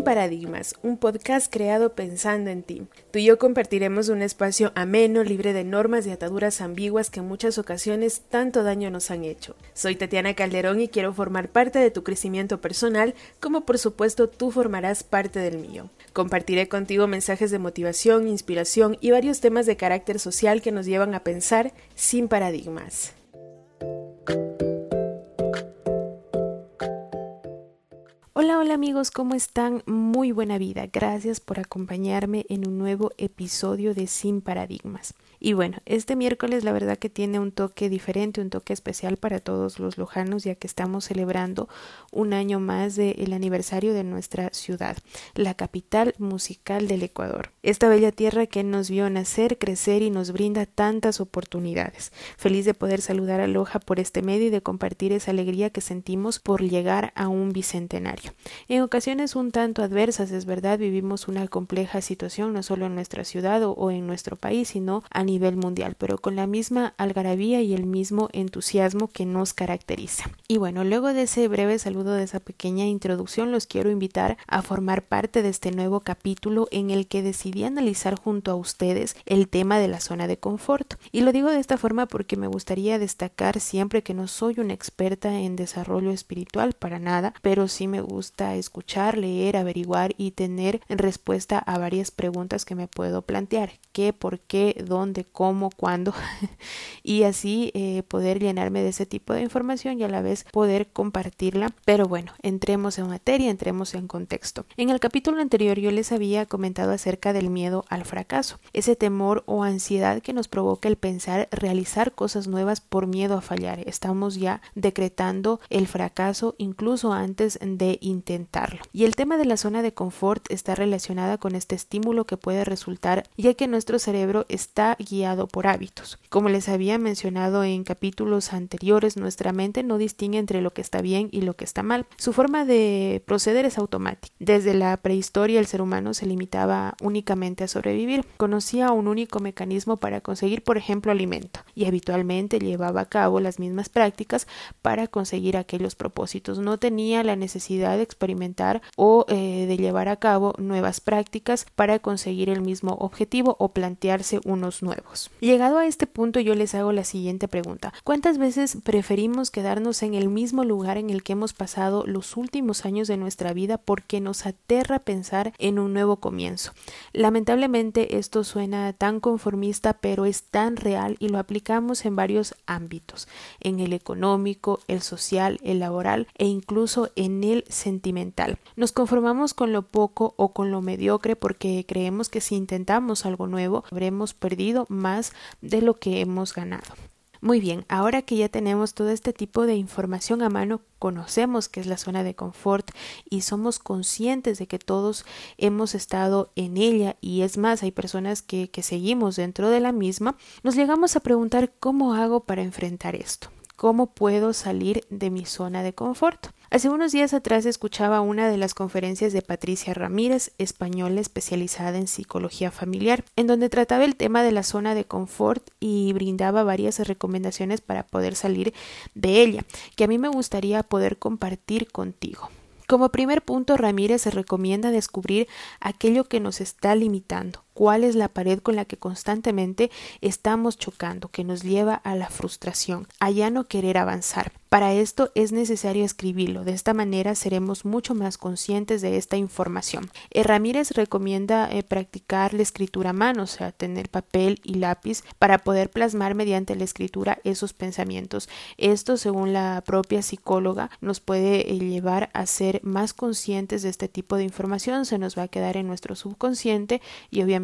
Sin Paradigmas, un podcast creado pensando en ti. Tú y yo compartiremos un espacio ameno, libre de normas y ataduras ambiguas que en muchas ocasiones tanto daño nos han hecho. Soy Tatiana Calderón y quiero formar parte de tu crecimiento personal, como por supuesto tú formarás parte del mío. Compartiré contigo mensajes de motivación, inspiración y varios temas de carácter social que nos llevan a pensar sin paradigmas. Hola, hola amigos, ¿cómo están? Muy buena vida. Gracias por acompañarme en un nuevo episodio de Sin Paradigmas. Y bueno, este miércoles la verdad que tiene un toque diferente, un toque especial para todos los lojanos, ya que estamos celebrando un año más del aniversario de nuestra ciudad, la capital musical del Ecuador. Esta bella tierra que nos vio nacer, crecer y nos brinda tantas oportunidades. Feliz de poder saludar a Loja por este medio y de compartir esa alegría que sentimos por llegar a un bicentenario. En ocasiones un tanto adversas, es verdad, vivimos una compleja situación no solo en nuestra ciudad o, en nuestro país, sino a nivel mundial, pero con la misma algarabía y el mismo entusiasmo que nos caracteriza. Y bueno, luego de ese breve saludo, de esa pequeña introducción, los quiero invitar a formar parte de este nuevo capítulo en el que decidí analizar junto a ustedes el tema de la zona de confort. Y lo digo de esta forma porque me gustaría destacar siempre que no soy una experta en desarrollo espiritual para nada, pero sí me gusta escuchar, leer, averiguar y tener respuesta a varias preguntas que me puedo plantear. ¿Qué, por qué, dónde? Cómo, cuándo y así eh, poder llenarme de ese tipo de información y a la vez poder compartirla. Pero bueno, entremos en materia, entremos en contexto. En el capítulo anterior yo les había comentado acerca del miedo al fracaso, ese temor o ansiedad que nos provoca el pensar realizar cosas nuevas por miedo a fallar. Estamos ya decretando el fracaso incluso antes de intentarlo. Y el tema de la zona de confort está relacionada con este estímulo que puede resultar ya que nuestro cerebro está guiado por hábitos. Como les había mencionado en capítulos anteriores, nuestra mente no distingue entre lo que está bien y lo que está mal. Su forma de proceder es automática. Desde la prehistoria el ser humano se limitaba únicamente a sobrevivir. Conocía un único mecanismo para conseguir, por ejemplo, alimento y habitualmente llevaba a cabo las mismas prácticas para conseguir aquellos propósitos. No tenía la necesidad de experimentar o eh, de llevar a cabo nuevas prácticas para conseguir el mismo objetivo o plantearse unos nuevos. Llegado a este punto yo les hago la siguiente pregunta. ¿Cuántas veces preferimos quedarnos en el mismo lugar en el que hemos pasado los últimos años de nuestra vida porque nos aterra pensar en un nuevo comienzo? Lamentablemente esto suena tan conformista pero es tan real y lo aplicamos en varios ámbitos, en el económico, el social, el laboral e incluso en el sentimental. Nos conformamos con lo poco o con lo mediocre porque creemos que si intentamos algo nuevo habremos perdido más de lo que hemos ganado. Muy bien, ahora que ya tenemos todo este tipo de información a mano, conocemos que es la zona de confort y somos conscientes de que todos hemos estado en ella y es más, hay personas que, que seguimos dentro de la misma, nos llegamos a preguntar cómo hago para enfrentar esto, cómo puedo salir de mi zona de confort. Hace unos días atrás escuchaba una de las conferencias de Patricia Ramírez, española especializada en psicología familiar, en donde trataba el tema de la zona de confort y brindaba varias recomendaciones para poder salir de ella, que a mí me gustaría poder compartir contigo. Como primer punto, Ramírez se recomienda descubrir aquello que nos está limitando, cuál es la pared con la que constantemente estamos chocando, que nos lleva a la frustración, a ya no querer avanzar. Para esto es necesario escribirlo, de esta manera seremos mucho más conscientes de esta información. Eh, Ramírez recomienda eh, practicar la escritura a mano, o sea, tener papel y lápiz para poder plasmar mediante la escritura esos pensamientos. Esto, según la propia psicóloga, nos puede eh, llevar a ser más conscientes de este tipo de información, se nos va a quedar en nuestro subconsciente y obviamente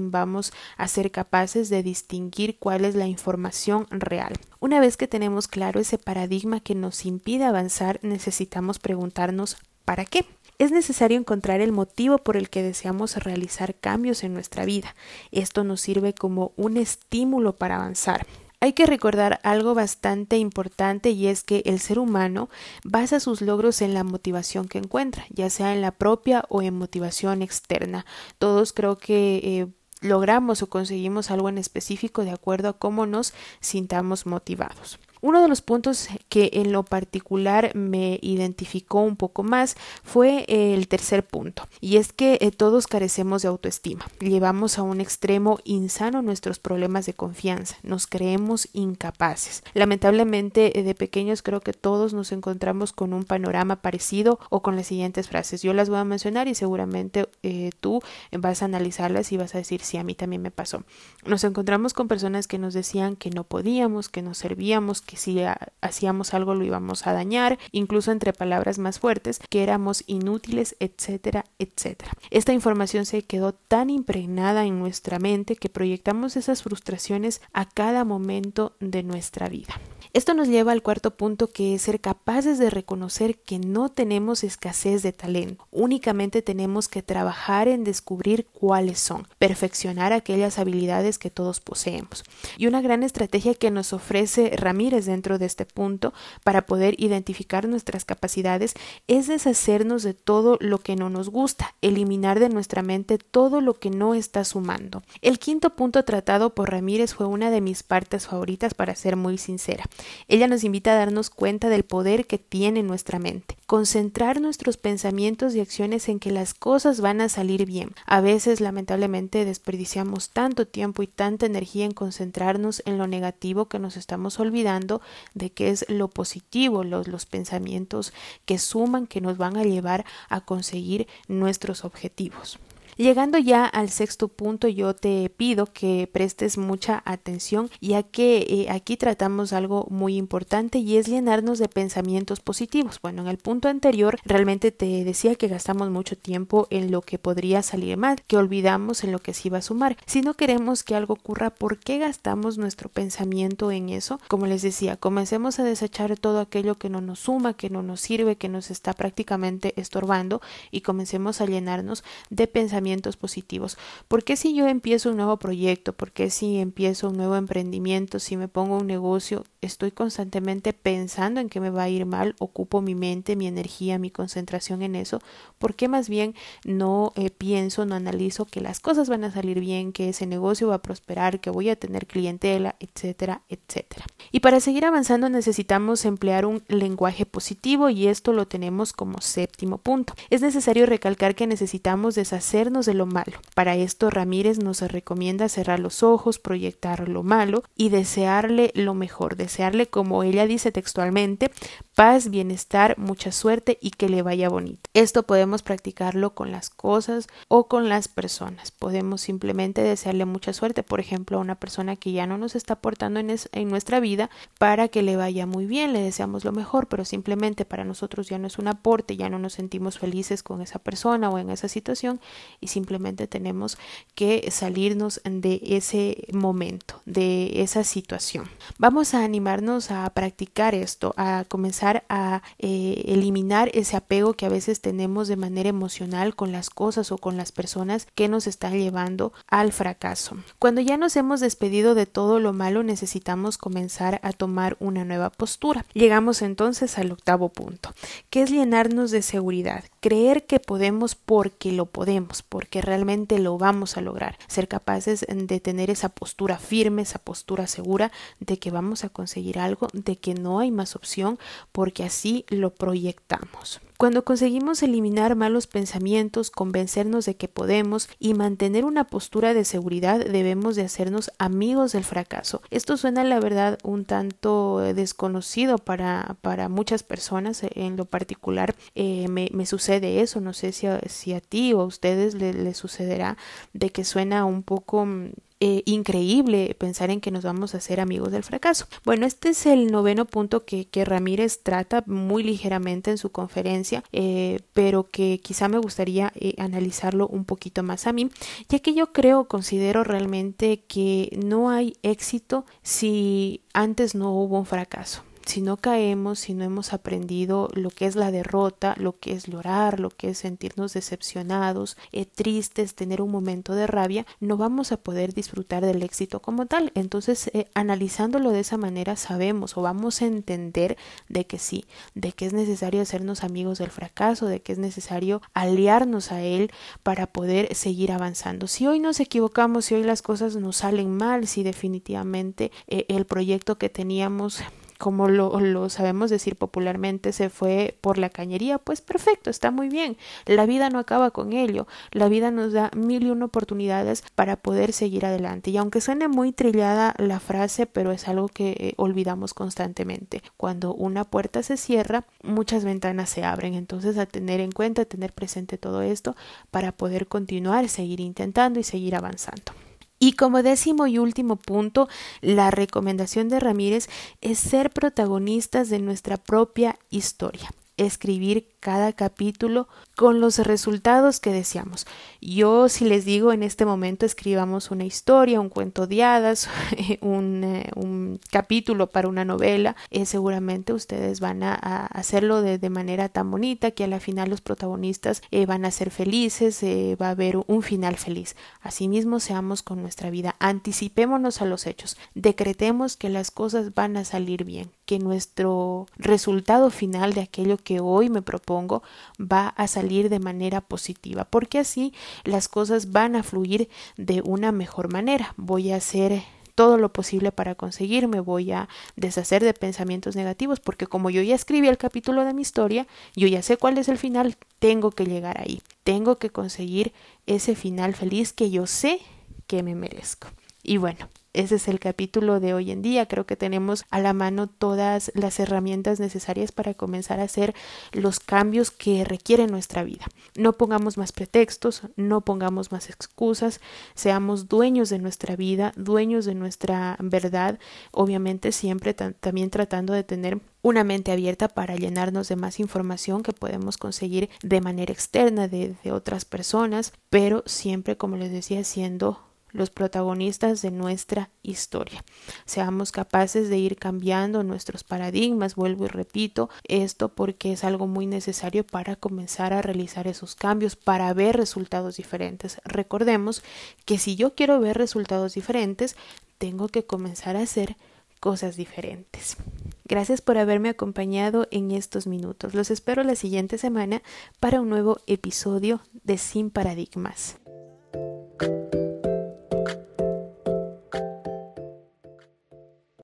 vamos a ser capaces de distinguir cuál es la información real. Una vez que tenemos claro ese paradigma que nos impide avanzar, necesitamos preguntarnos ¿para qué? Es necesario encontrar el motivo por el que deseamos realizar cambios en nuestra vida. Esto nos sirve como un estímulo para avanzar. Hay que recordar algo bastante importante y es que el ser humano basa sus logros en la motivación que encuentra, ya sea en la propia o en motivación externa. Todos creo que eh, logramos o conseguimos algo en específico de acuerdo a cómo nos sintamos motivados. Uno de los puntos que en lo particular me identificó un poco más fue el tercer punto, y es que eh, todos carecemos de autoestima. Llevamos a un extremo insano nuestros problemas de confianza, nos creemos incapaces. Lamentablemente, eh, de pequeños creo que todos nos encontramos con un panorama parecido o con las siguientes frases. Yo las voy a mencionar y seguramente eh, tú vas a analizarlas y vas a decir si a mí también me pasó. Nos encontramos con personas que nos decían que no podíamos, que no servíamos, que si hacíamos algo lo íbamos a dañar, incluso entre palabras más fuertes, que éramos inútiles, etcétera, etcétera. Esta información se quedó tan impregnada en nuestra mente que proyectamos esas frustraciones a cada momento de nuestra vida. Esto nos lleva al cuarto punto que es ser capaces de reconocer que no tenemos escasez de talento, únicamente tenemos que trabajar en descubrir cuáles son, perfeccionar aquellas habilidades que todos poseemos. Y una gran estrategia que nos ofrece Ramírez dentro de este punto para poder identificar nuestras capacidades es deshacernos de todo lo que no nos gusta, eliminar de nuestra mente todo lo que no está sumando. El quinto punto tratado por Ramírez fue una de mis partes favoritas para ser muy sincera. Ella nos invita a darnos cuenta del poder que tiene nuestra mente, concentrar nuestros pensamientos y acciones en que las cosas van a salir bien. A veces, lamentablemente, desperdiciamos tanto tiempo y tanta energía en concentrarnos en lo negativo que nos estamos olvidando de que es lo positivo, los, los pensamientos que suman, que nos van a llevar a conseguir nuestros objetivos. Llegando ya al sexto punto, yo te pido que prestes mucha atención, ya que eh, aquí tratamos algo muy importante y es llenarnos de pensamientos positivos. Bueno, en el punto anterior realmente te decía que gastamos mucho tiempo en lo que podría salir mal, que olvidamos en lo que se iba a sumar. Si no queremos que algo ocurra, ¿por qué gastamos nuestro pensamiento en eso? Como les decía, comencemos a desechar todo aquello que no nos suma, que no nos sirve, que nos está prácticamente estorbando y comencemos a llenarnos de pensamientos positivos. ¿Por qué si yo empiezo un nuevo proyecto? ¿Por qué si empiezo un nuevo emprendimiento? Si me pongo un negocio, estoy constantemente pensando en que me va a ir mal, ocupo mi mente, mi energía, mi concentración en eso. ¿Por qué más bien no eh, pienso, no analizo que las cosas van a salir bien, que ese negocio va a prosperar, que voy a tener clientela, etcétera, etcétera? Y para seguir avanzando necesitamos emplear un lenguaje positivo y esto lo tenemos como séptimo punto. Es necesario recalcar que necesitamos deshacernos de lo malo. Para esto Ramírez nos recomienda cerrar los ojos, proyectar lo malo y desearle lo mejor, desearle como ella dice textualmente, paz, bienestar, mucha suerte y que le vaya bonito. Esto podemos practicarlo con las cosas o con las personas. Podemos simplemente desearle mucha suerte, por ejemplo, a una persona que ya no nos está aportando en, nuestra vida para que le vaya muy bien, le deseamos lo mejor, pero simplemente para nosotros ya no es un aporte, ya no nos sentimos felices con esa persona o en esa situación y simplemente tenemos que salirnos de ese momento, de esa situación. Vamos a animarnos a practicar esto, a comenzar a eh, eliminar ese apego que a veces tenemos de manera emocional con las cosas o con las personas que nos están llevando al fracaso. Cuando ya nos hemos despedido de todo lo malo, necesitamos comenzar a tomar una nueva postura. Llegamos entonces al octavo punto, que es llenarnos de seguridad, creer que podemos porque lo podemos, porque realmente lo vamos a lograr, ser capaces de tener esa postura firme, esa postura segura de que vamos a conseguir algo, de que no hay más opción, porque así lo proyectamos. Cuando conseguimos eliminar malos pensamientos, convencernos de que podemos y mantener una postura de seguridad, debemos de hacernos amigos del fracaso. Esto suena, la verdad, un tanto desconocido para, para muchas personas. En lo particular, eh, me, me, sucede eso. No sé si a, si a ti o a ustedes les le sucederá de que suena un poco mm, eh, increíble pensar en que nos vamos a hacer amigos del fracaso. Bueno, este es el noveno punto que, que Ramírez trata muy ligeramente en su conferencia, eh, pero que quizá me gustaría eh, analizarlo un poquito más a mí, ya que yo creo, considero realmente que no hay éxito si antes no hubo un fracaso si no caemos, si no hemos aprendido lo que es la derrota, lo que es llorar, lo que es sentirnos decepcionados, eh, tristes, tener un momento de rabia, no vamos a poder disfrutar del éxito como tal. Entonces, eh, analizándolo de esa manera, sabemos o vamos a entender de que sí, de que es necesario hacernos amigos del fracaso, de que es necesario aliarnos a él para poder seguir avanzando. Si hoy nos equivocamos, si hoy las cosas nos salen mal, si definitivamente eh, el proyecto que teníamos como lo, lo, sabemos decir popularmente, se fue por la cañería, pues perfecto, está muy bien. La vida no acaba con ello. La vida nos da mil y una oportunidades para poder seguir adelante. Y aunque suene muy trillada la frase, pero es algo que eh, olvidamos constantemente. Cuando una puerta se cierra, muchas ventanas se abren. Entonces, a tener en cuenta, a tener presente todo esto para poder continuar, seguir intentando y seguir avanzando. Y como décimo y último punto, la recomendación de Ramírez es ser protagonistas de nuestra propia historia escribir cada capítulo con los resultados que deseamos. Yo si les digo en este momento escribamos una historia, un cuento de hadas, un, eh, un capítulo para una novela, eh, seguramente ustedes van a, hacerlo de, de, manera tan bonita que a la final los protagonistas eh, van a ser felices, va a haber un final feliz. Asimismo seamos con nuestra vida, anticipémonos a los hechos, decretemos que las cosas van a salir bien, que nuestro resultado final de aquello que hoy me propongo va a salir de manera positiva, porque así las cosas van a fluir de una mejor manera. Voy a hacer todo lo posible para conseguirme, voy a deshacer de pensamientos negativos, porque como yo ya escribí el capítulo de mi historia, yo ya sé cuál es el final, tengo que llegar ahí, tengo que conseguir ese final feliz que yo sé que me merezco. Y bueno, ese es el capítulo de hoy en día. Creo que tenemos a la mano todas las herramientas necesarias para comenzar a hacer los cambios que requiere nuestra vida. No pongamos más pretextos, no pongamos más excusas, seamos dueños de nuestra vida, dueños de nuestra verdad, obviamente siempre también tratando de tener una mente abierta para llenarnos de más información que podemos conseguir de manera externa de, de otras personas, pero siempre, como les decía, siendo los protagonistas de nuestra historia. Seamos capaces de ir cambiando nuestros paradigmas, vuelvo y repito esto porque es algo muy necesario para comenzar a realizar esos cambios, para ver resultados diferentes. Recordemos que si yo quiero ver resultados diferentes, tengo que comenzar a hacer cosas diferentes. Gracias por haberme acompañado en estos minutos. Los espero la siguiente semana para un nuevo episodio de Sin Paradigmas.